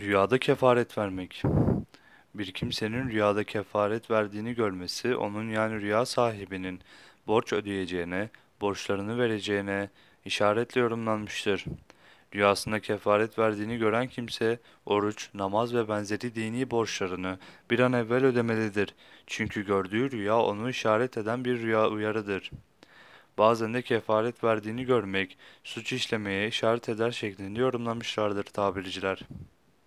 Rüyada kefaret vermek. Bir kimsenin rüyada kefaret verdiğini görmesi, onun yani rüya sahibinin borç ödeyeceğine, borçlarını vereceğine işaretle yorumlanmıştır. Rüyasında kefaret verdiğini gören kimse, oruç, namaz ve benzeri dini borçlarını bir an evvel ödemelidir. Çünkü gördüğü rüya onu işaret eden bir rüya uyarıdır. Bazen de kefaret verdiğini görmek, suç işlemeye işaret eder şeklinde yorumlamışlardır tabirciler.